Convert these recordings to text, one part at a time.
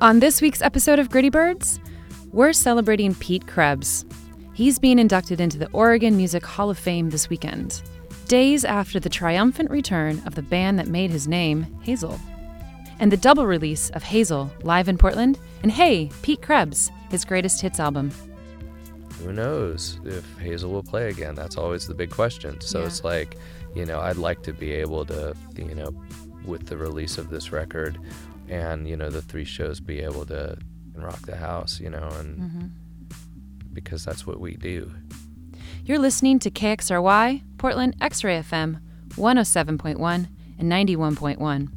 On this week's episode of Gritty Birds, we're celebrating Pete Krebs. He's being inducted into the Oregon Music Hall of Fame this weekend, days after the triumphant return of the band that made his name, Hazel. And the double release of Hazel live in Portland, and hey, Pete Krebs, his greatest hits album. Who knows if Hazel will play again? That's always the big question. So Yeah. it's like, you know, I'd like to be able to, you know, with the release of this record and, you know, the three shows be able to rock the house, you know, and Mm-hmm. because that's what we do. You're listening to KXRY, Portland X Ray FM, 107.1 and 91.1.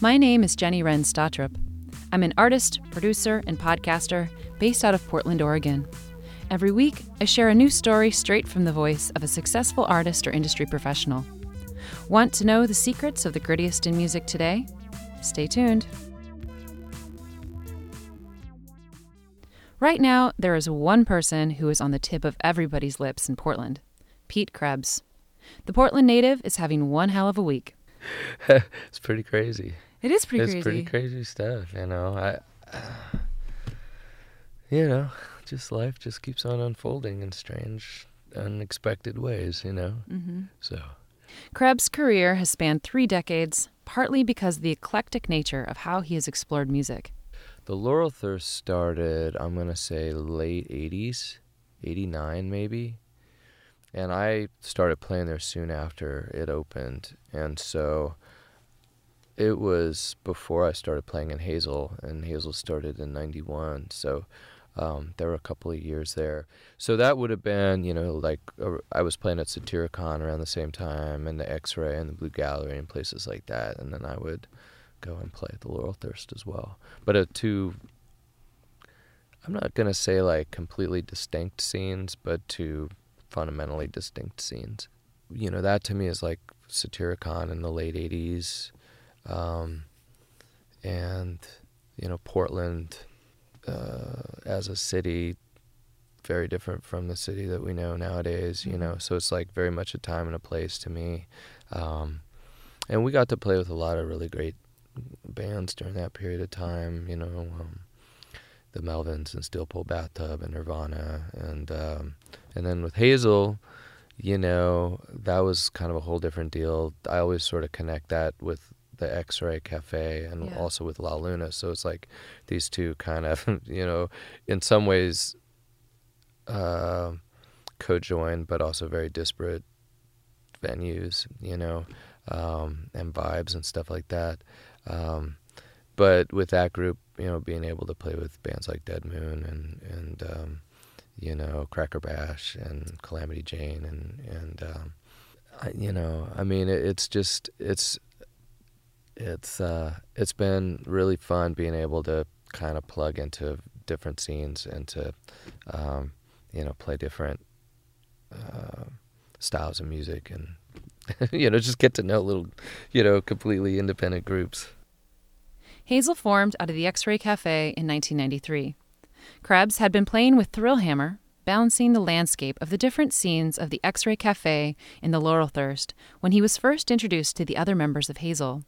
My name is Jenny Wren Stotrup. I'm an artist, producer, and podcaster based out of Portland, Oregon. Every week, I share a new story straight from the voice of a successful artist or industry professional. Want to know the secrets of the grittiest in music today? Stay tuned. Right now, there is one person who is on the tip of everybody's lips in Portland Pete Krebs. The Portland native is having one hell of a week. it's pretty crazy. It is pretty crazy. it's crazy. pretty crazy stuff, you know. I, you know, just life just keeps on unfolding in strange, unexpected ways, you know. hmm So Krebs' career has spanned three decades, partly because of the eclectic nature of how he has explored music. The Laurel Thirst started, I'm gonna say late '80s, '89 maybe, and I started playing there soon after it opened, and so. It was before I started playing in Hazel, and Hazel started in '91. So um, there were a couple of years there. So that would have been, you know, like uh, I was playing at Satyricon around the same time, and the X-Ray and the Blue Gallery and places like that. And then I would go and play at the Laurel Thirst as well. But at two, I'm not gonna say like completely distinct scenes, but two fundamentally distinct scenes. You know, that to me is like Satyricon in the late '80s, um, and you know Portland uh, as a city very different from the city that we know nowadays you know so it's like very much a time and a place to me um, and we got to play with a lot of really great bands during that period of time you know um, the Melvins and Steel Pole Bathtub and Nirvana and um, and then with Hazel you know that was kind of a whole different deal. I always sort of connect that with the X-Ray Cafe and Yeah. also with La Luna. So it's like these two kind of you know in some ways uh, co-joined but also very disparate venues you know um, and vibes and stuff like that um, but with that group you know being able to play with bands like Dead Moon and and um, you know Crackerbash and Calamity Jane and and um, I, you know I mean it, it's just it's it's uh, it's been really fun being able to kind of plug into different scenes and to um, you know play different uh, styles of music and you know just get to know little you know completely independent groups. Hazel formed out of the X Ray Cafe in 1993. Krebs had been playing with Thrillhammer, balancing the landscape of the different scenes of the X Ray Cafe in the Laurel Thirst when he was first introduced to the other members of Hazel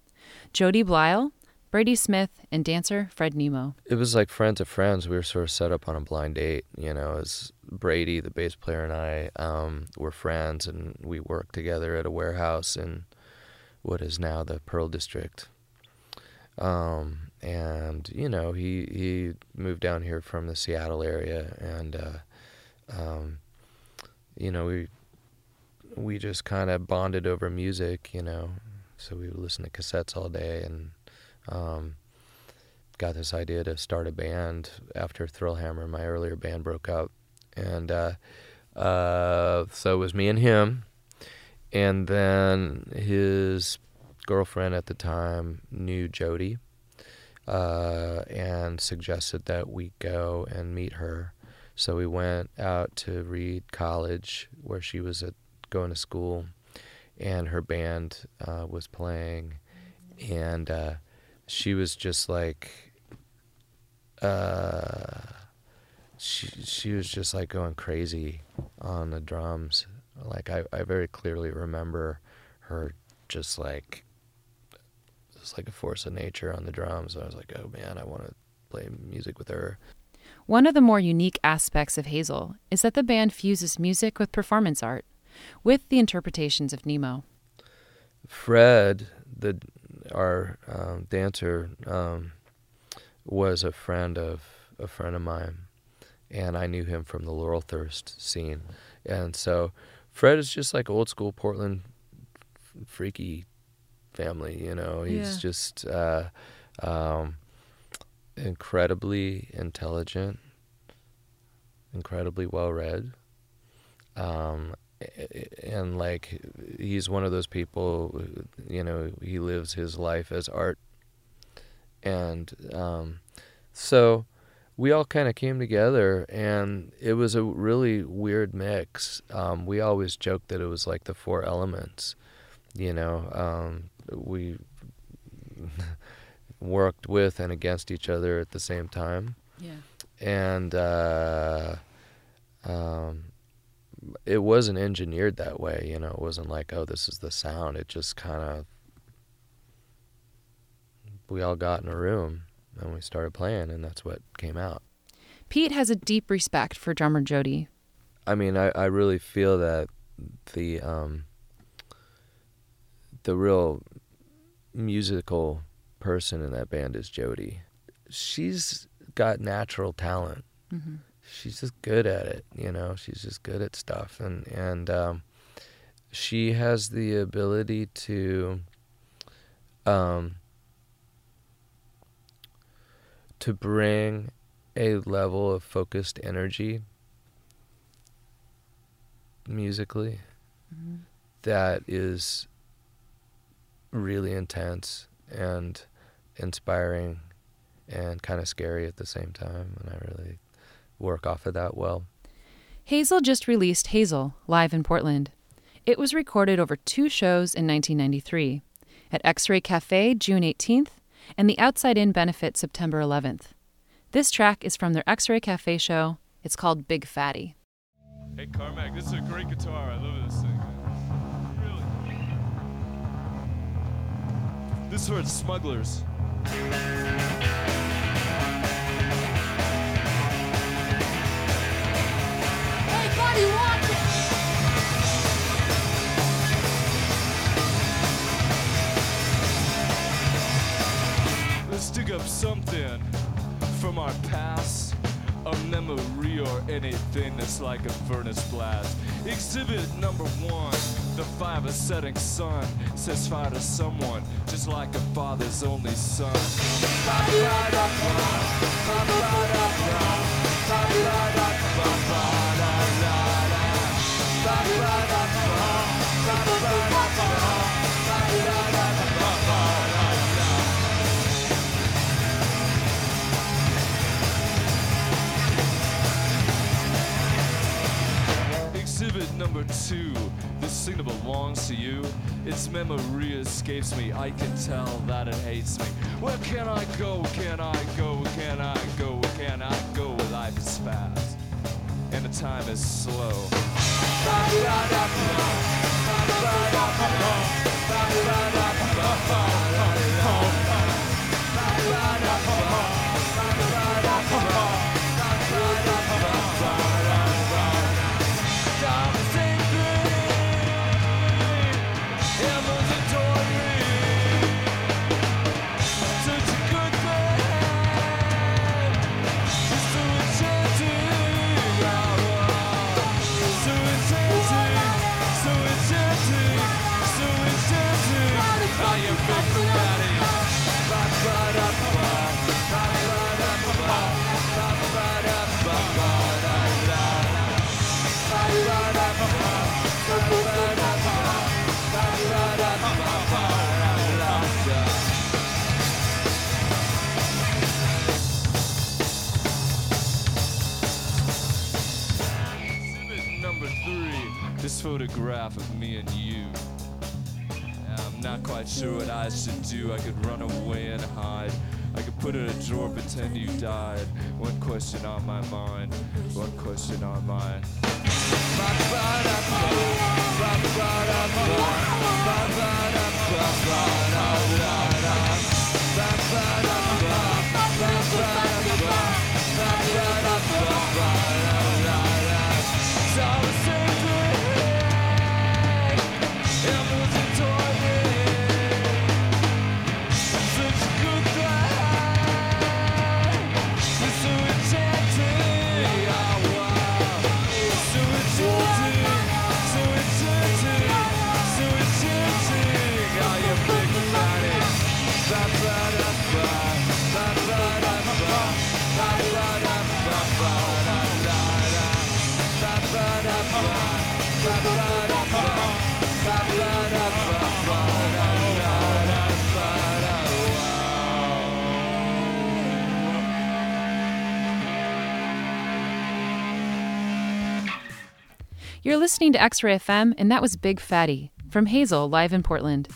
Jody Bleyle, Brady Smith, and dancer Fred Nemo. It was like friends of friends. We were sort of set up on a blind date. You know, as Brady, the bass player, and I um, were friends, and we worked together at a warehouse in what is now the Pearl District. Um, and you know, he he moved down here from the Seattle area, and uh, um, you know, we we just kind of bonded over music. You know, so we would listen to cassettes all day, and um, got this idea to start a band after Thrillhammer, my earlier band, broke up, and uh, uh, so it was me and him, and then his girlfriend at the time knew Jody, uh, and suggested that we go and meet her. So we went out to Reed College, where she was at going to school, and her band uh, was playing, and uh, she was just like, uh, she she was just like going crazy on the drums. Like I, I very clearly remember her just like it's like a force of nature on the drums. I was like, oh man, I want to play music with her. One of the more unique aspects of Hazel is that the band fuses music with performance art, with the interpretations of Nemo. Fred, the our um, dancer, um, was a friend of a friend of mine, and I knew him from the Laurel Thirst scene, and so Fred is just like old school Portland freaky family. You know, he's Yeah. just uh, um, incredibly intelligent, incredibly well read. Um, and like he's one of those people you know he lives his life as art. And um, so we all kind of came together and it was a really weird mix. Um, we always joked that it was like the four elements you know um, we worked with and against each other at the same time. Yeah. and uh, um, it wasn't engineered that way. You know, it wasn't like, oh, this is the sound. It just kind of we all got in a room and we started playing, and that's what came out. Pete has a deep respect for drummer Jody. I mean, I, I really feel that the um, the real musical person in that band is Jody. She's got natural talent. Mm-hmm. She's just good at it you know she's just good at stuff and and um, she has the ability to um, to bring a level of focused energy musically Mm-hmm. that is really intense and inspiring and kind of scary at the same time and I really work off of that well. Hazel just released Hazel live in Portland. It was recorded over two shows in 1993 at X Ray Cafe June 18th and the Outside In benefit September 11th. This track is from their X Ray Cafe show. It's called Big Fatty. Hey Carmack, this is a great guitar. I love this thing. Really. This is for its smugglers. Up something from our past. A memory or anything that's like a furnace blast. Exhibit number one. The fire of setting sun says fire to someone, just like a father's only son. Exhibit number two. This that belongs to you. Its memory escapes me. I can tell that it hates me. Where can I go? Can I go? Can I go? Can I go? Life is fast. And the time is slow. Diamonds photograph of me and you. I'm not quite sure what I should do. I could run away and hide. I could put in a drawer, pretend you died. One question on my mind. One question on my. Hey, You're listening to X Ray FM, and that was Big Fatty from Hazel live in Portland.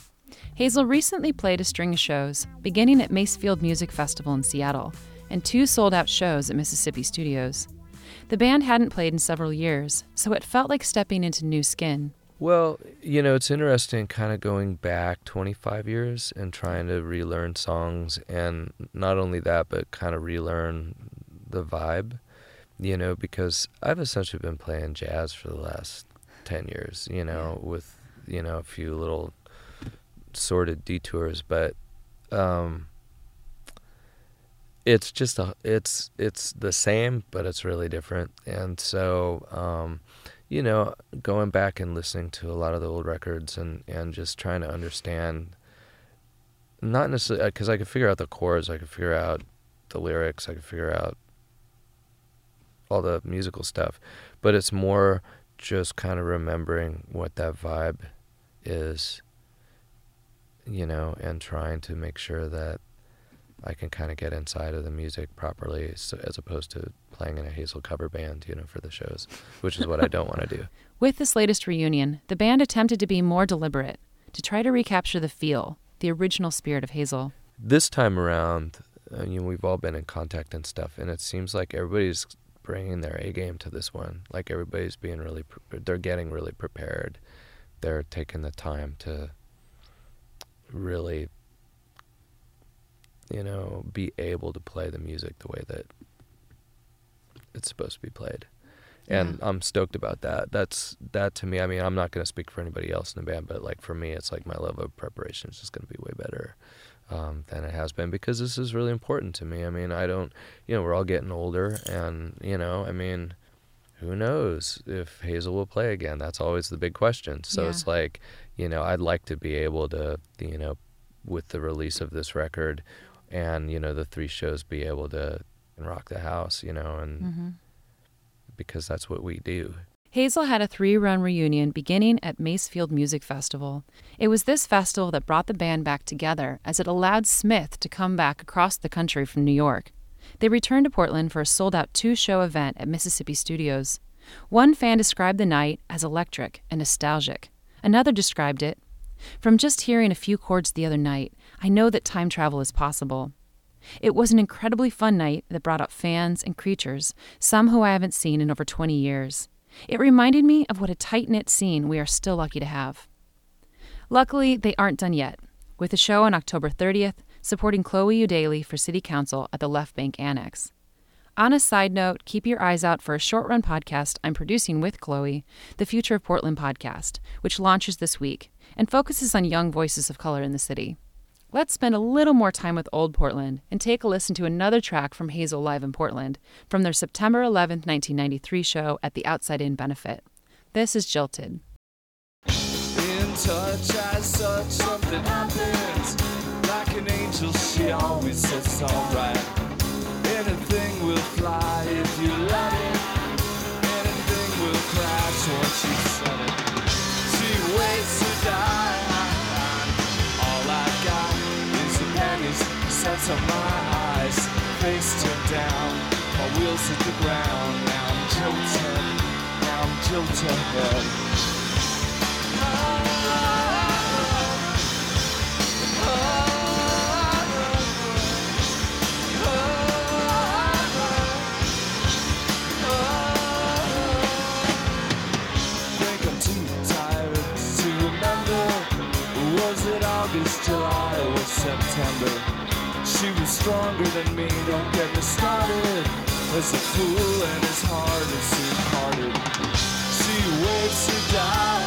Hazel recently played a string of shows, beginning at Macefield Music Festival in Seattle, and two sold out shows at Mississippi Studios. The band hadn't played in several years, so it felt like stepping into new skin. Well, you know, it's interesting kind of going back 25 years and trying to relearn songs, and not only that, but kind of relearn the vibe you know, because I've essentially been playing jazz for the last 10 years, you know, yeah. with, you know, a few little sorted detours, but um it's just a it's it's the same, but it's really different. And so um you know, going back and listening to a lot of the old records and and just trying to understand not necessarily because I could figure out the chords, I could figure out the lyrics, I could figure out all the musical stuff, but it's more just kind of remembering what that vibe is, you know, and trying to make sure that I can kind of get inside of the music properly, so, as opposed to playing in a Hazel cover band, you know, for the shows, which is what I don't want to do. With this latest reunion, the band attempted to be more deliberate, to try to recapture the feel, the original spirit of Hazel. This time around, uh, you know, we've all been in contact and stuff, and it seems like everybody's bringing their A game to this one. Like everybody's being really, pre- they're getting really prepared. They're taking the time to really, you know, be able to play the music the way that it's supposed to be played. And yeah. I'm stoked about that. That's that to me. I mean, I'm not going to speak for anybody else in the band, but like for me, it's like my level of preparation is just going to be way better um, than it has been because this is really important to me. I mean, I don't, you know, we're all getting older, and you know, I mean, who knows if Hazel will play again? That's always the big question. So yeah. it's like, you know, I'd like to be able to, you know, with the release of this record, and you know, the three shows, be able to rock the house, you know, and mm-hmm. because that's what we do. Hazel had a three run reunion beginning at Macefield Music Festival. It was this festival that brought the band back together as it allowed Smith to come back across the country from New York. They returned to Portland for a sold out two show event at Mississippi Studios. One fan described the night as electric and nostalgic. Another described it From just hearing a few chords the other night, I know that time travel is possible. It was an incredibly fun night that brought out fans and creatures, some who I haven't seen in over 20 years. It reminded me of what a tight knit scene we are still lucky to have. Luckily, they aren't done yet, with a show on October 30th supporting Chloe Eudaly for City Council at the Left Bank Annex. On a side note, keep your eyes out for a short run podcast I'm producing with Chloe, the Future of Portland podcast, which launches this week and focuses on young voices of color in the city. Let's spend a little more time with Old Portland and take a listen to another track from Hazel Live in Portland from their September 11, 1993 show at the Outside In Benefit. This is Jilted. In touch something happens. Like an angel, she always says alright. Anything will fly if you sets of my eyes, face turned down, my wheels hit the ground. Now I'm jilted, now I'm remember. Was it August, July, or September. She was stronger than me, don't get me started. As a fool and as hard as soon parted. She waits to die.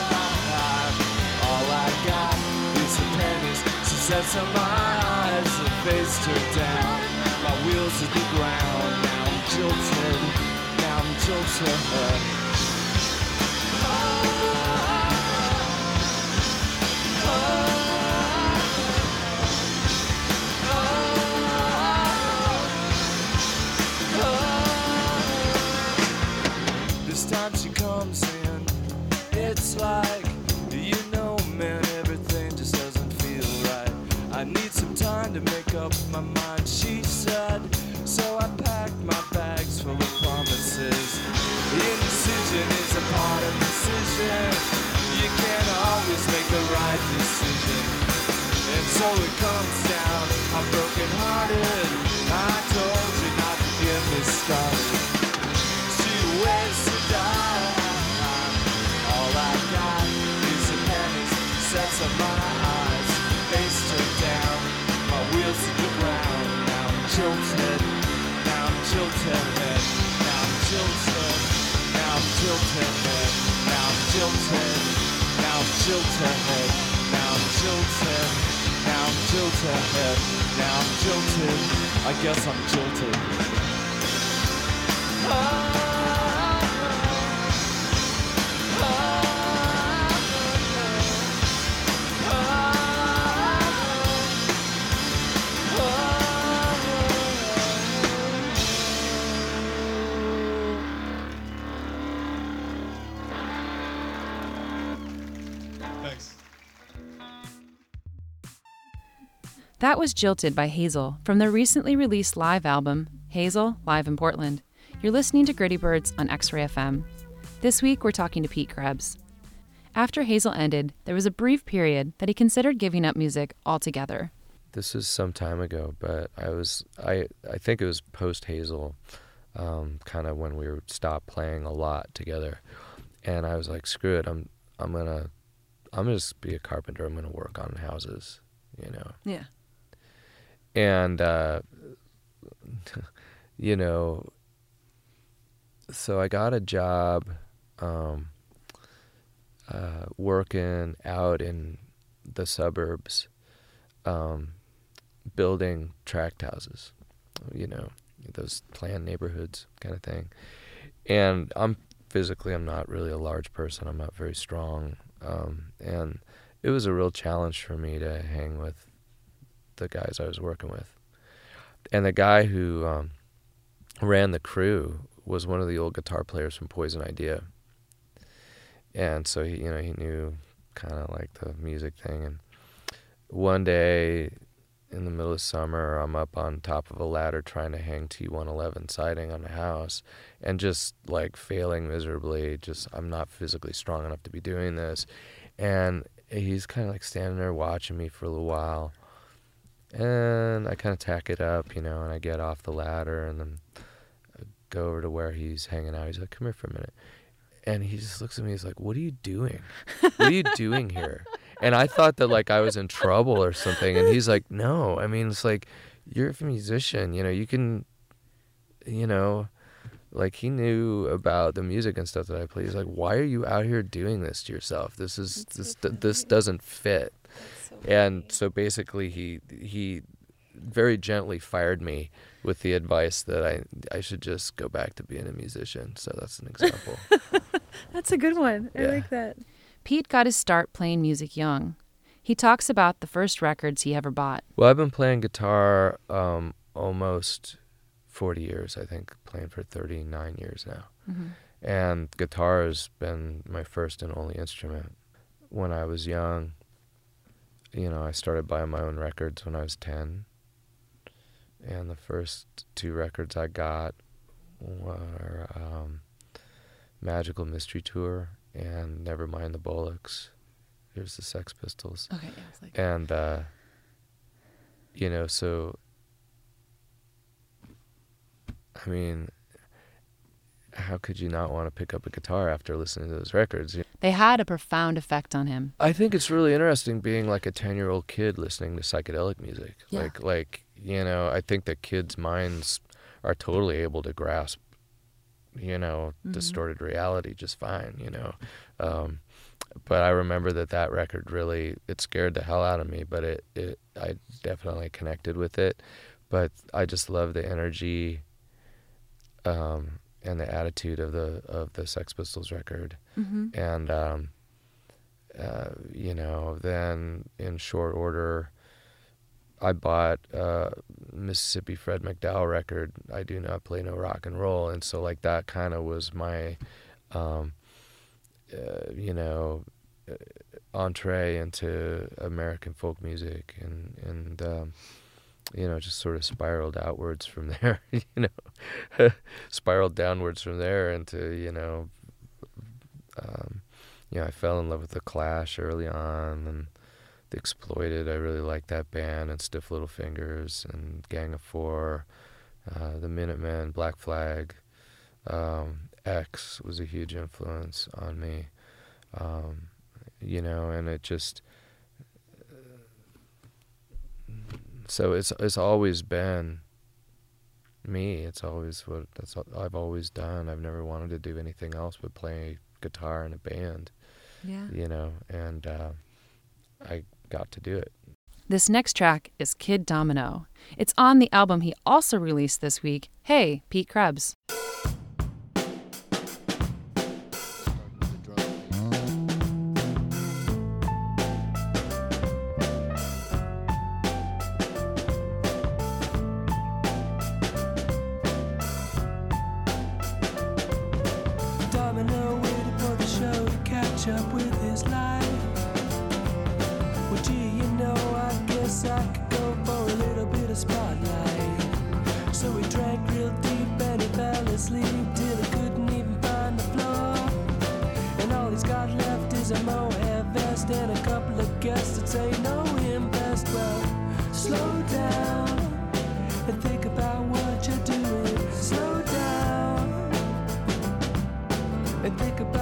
All I got is a pennies. She sets on my eyes and face turned down. My wheels hit the ground. Now I'm jilted. Now I'm jilted. it's like. You know, man, everything just doesn't feel right. I need some time to make up my mind, she said. So I packed my bags full of promises. Indecision is a part of decision. You can't always make the right decision. And so it comes down, I'm broken hearted. Now I'm now I'm now I'm now I'm now I'm now I'm. I guess I'm jilted. That was Jilted by Hazel from their recently released live album, Hazel Live in Portland. You're listening to Gritty Birds on X Ray FM. This week, we're talking to Pete Krebs. After Hazel ended, there was a brief period that he considered giving up music altogether. This is some time ago, but I was I I think it was post Hazel, um, kind of when we were stopped playing a lot together, and I was like, screw it, I'm I'm gonna I'm gonna just be a carpenter. I'm gonna work on houses, you know. Yeah. And uh, you know, so I got a job um, uh, working out in the suburbs, um, building tract houses, you know, those planned neighborhoods kind of thing. And I'm physically, I'm not really a large person. I'm not very strong, um, and it was a real challenge for me to hang with the guys I was working with. And the guy who um, ran the crew was one of the old guitar players from Poison Idea. And so he, you know, he knew kind of like the music thing. And one day in the middle of summer, I'm up on top of a ladder trying to hang T111 siding on a house and just like failing miserably. Just, I'm not physically strong enough to be doing this. And he's kind of like standing there watching me for a little while and I kind of tack it up, you know, and I get off the ladder and then I go over to where he's hanging out. He's like, "Come here for a minute," and he just looks at me. He's like, "What are you doing? What are you doing here?" And I thought that like I was in trouble or something, and he's like, "No, I mean, it's like you're a musician. You know, you can, you know." Like he knew about the music and stuff that I play. He's like, "Why are you out here doing this to yourself? This is this this doesn't fit." And so basically he he very gently fired me with the advice that I I should just go back to being a musician. So that's an example. That's a good one. I Yeah. like that. Pete got his start playing music young. He talks about the first records he ever bought. well, I've been playing guitar um, almost 40 years. I think playing for 39 years now. And guitar has been my first and only instrument. When I was young, you know, I started buying my own records when I was 10. And the first two records I got were um, Magical Mystery Tour and Nevermind the Bollocks. Here's the Sex Pistols. Okay, yeah, like And, uh, you know, so, I mean, how could you not want to pick up a guitar after listening to those records? They had a profound effect on him. I think it's really interesting being like a 10 year old kid listening to psychedelic music. Yeah. Like, like, you know, I think that kids' minds are totally able to grasp, you know, distorted reality just fine, you know. Um, but I remember that that record really, it scared the hell out of me, but it, it, I definitely connected with it. But I just love the energy, um, and the attitude of the, of the Sex Pistols record Mm-hmm. and um, uh, you know, then in short order, I bought uh, Mississippi Fred McDowell record. I do not play no rock and roll, and so like that kind of was my, um, uh, you know, uh, entree into American folk music, and and um, you know just sort of spiraled outwards from there. you know, spiraled downwards from there into you know um, you know, I fell in love with the Clash early on, and The Exploited, I really like that band, and Stiff Little Fingers, and Gang of Four, uh, the Minutemen, Black Flag. Um, X was a huge influence on me, um, you know, and it just. So it's it's always been me. It's always what that's what I've always done. I've never wanted to do anything else but play guitar in a band, Yeah. you know, and uh, I got to do it. This next track is Kid Domino. It's on the album he also released this week, Hey, Pete Krebs. And think about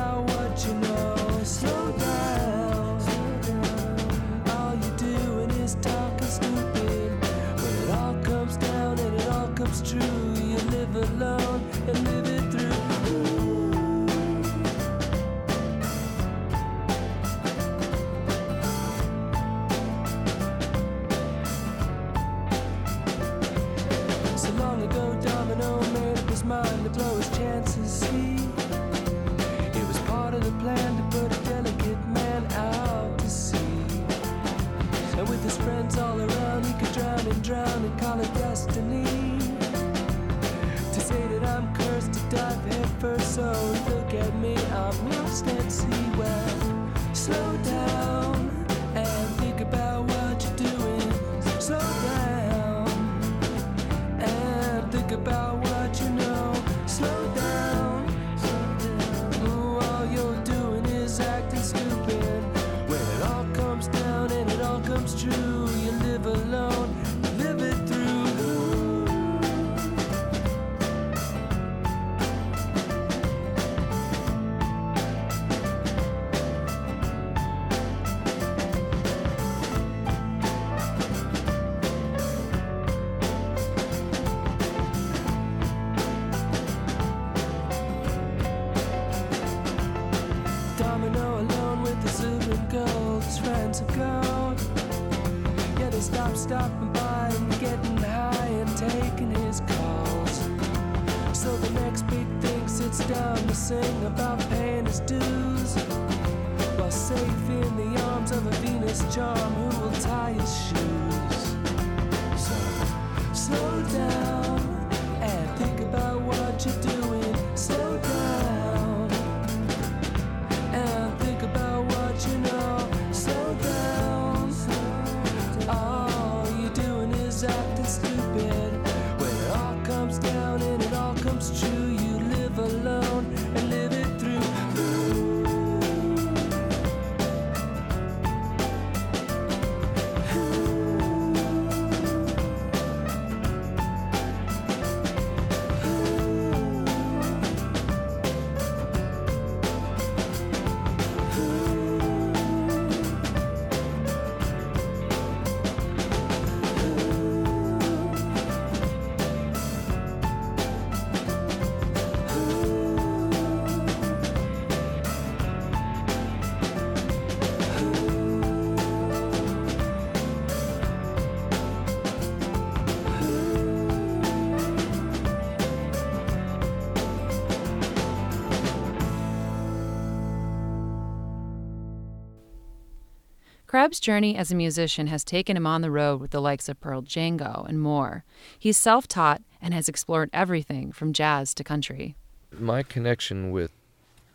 charm who will tie his shoes. So slow down and think about Krebs' journey as a musician has taken him on the road with the likes of Pearl Django and more. He's self taught and has explored everything from jazz to country. my connection with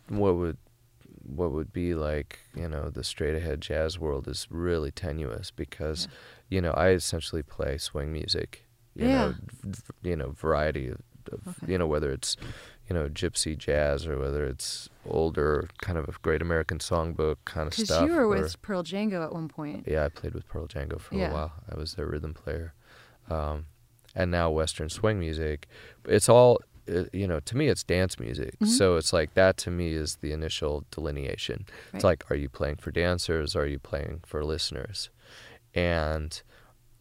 what would what would be like you know the straight ahead jazz world is really tenuous because you know I essentially play swing music you Yeah. know v- you know variety of, of Okay. you know whether it's you know, gypsy jazz or whether it's older kind of a Great American Songbook kind of Because stuff. you were or- with Pearl Django at one point. yeah, I played with Pearl Django for Yeah. a while. I was their rhythm player, um, and now Western swing music. It's all uh, you know. To me, it's dance music. Mhm. So it's like that. To me, is the initial delineation. Right. It's like, are you playing for dancers? Or are you playing for listeners? And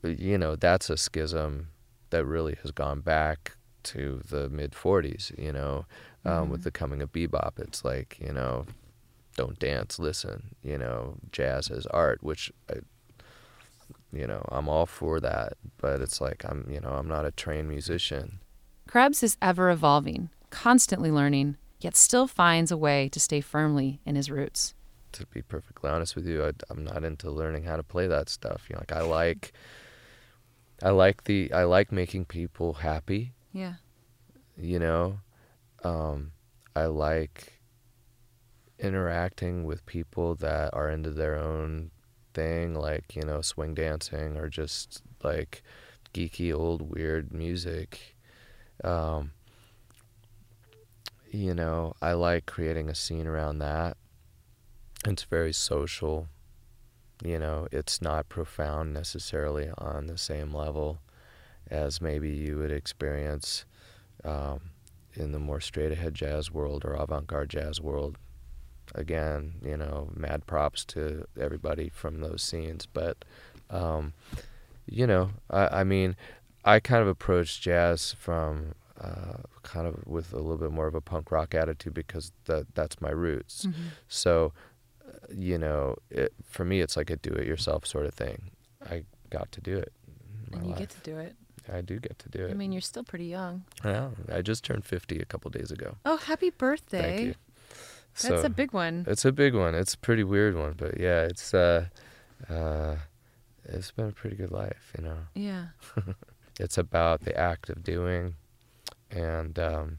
uh, you know, that's a schism that really has gone back to the mid '40s. You know, um, with Mhm. the coming of bebop, it's like you know, don't dance, listen. You know, jazz as art, which I, you know, I'm all for that. But it's like I'm, you know, I'm not a trained musician. Krebs is ever evolving, constantly learning, yet still finds a way to stay firmly in his roots. To be perfectly honest with you, I, I'm not into learning how to play that stuff. You know, like I like, I like the, I like making people happy. Yeah. You know, um, I like interacting with people that are into their own thing, like you know, swing dancing or just like geeky old weird music. Um, you know, I like creating a scene around that. It's very social. You know, it's not profound necessarily on the same level as maybe you would experience um, in the more straight ahead jazz world or avant garde jazz world. Again, you know, mad props to everybody from those scenes. But, um, you know, I, I mean, I kind of approach jazz from uh, kind of with a little bit more of a punk rock attitude because that that's my roots. Mm-hmm. So, uh, you know, it, for me, it's like a do-it-yourself sort of thing. I got to do it. And you life. get to do it. I do get to do it. I mean, you're still pretty young. I. I just turned 50 a couple days ago. Oh, happy birthday. Thank you. That's so, a big one. It's a big one. It's a pretty weird one, but yeah, it's uh, uh, it's been a pretty good life, you know. Yeah. It's about the act of doing, and um,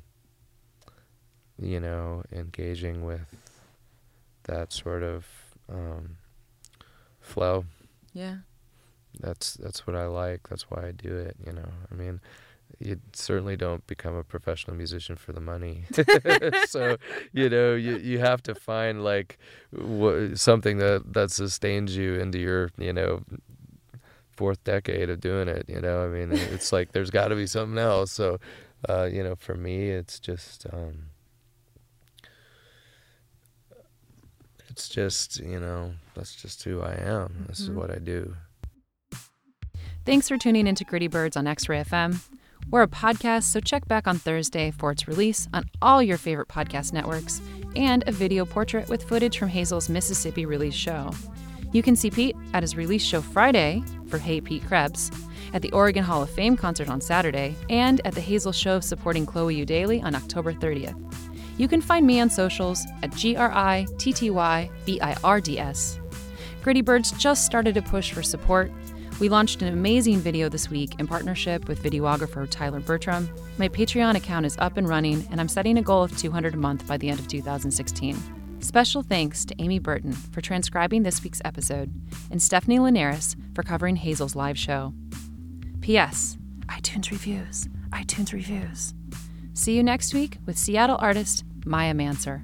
you know, engaging with that sort of um, flow. Yeah. That's that's what I like. That's why I do it. You know, I mean, you certainly don't become a professional musician for the money. so, you know, you you have to find like wha- something that that sustains you into your you know fourth decade of doing it. You know, I mean, it's like there's got to be something else. So, uh, you know, for me, it's just. Um, it's just, you know, that's just who I am. This is Mhm. what I do. Thanks for tuning into Gritty Birds on X Ray FM. We're a podcast, so check back on Thursday for its release on all your favorite podcast networks and a video portrait with footage from Hazel's Mississippi release show. You can see Pete at his release show Friday for Hey Pete Krebs, at the Oregon Hall of Fame concert on Saturday, and at the Hazel Show supporting Chloe Eudaly on October 30th. You can find me on socials at G R I T T Y B I R D S. Gritty Birds just started a push for support. We launched an amazing video this week in partnership with videographer Tyler Bertram. My Patreon account is up and running, and I'm setting a goal of 200 a month by the end of 2016. Special thanks to Amy Burton for transcribing this week's episode, and Stephanie Linares for covering Hazel's live show. P.S. iTunes reviews. iTunes reviews. See you next week with Seattle artist Maiah Manser.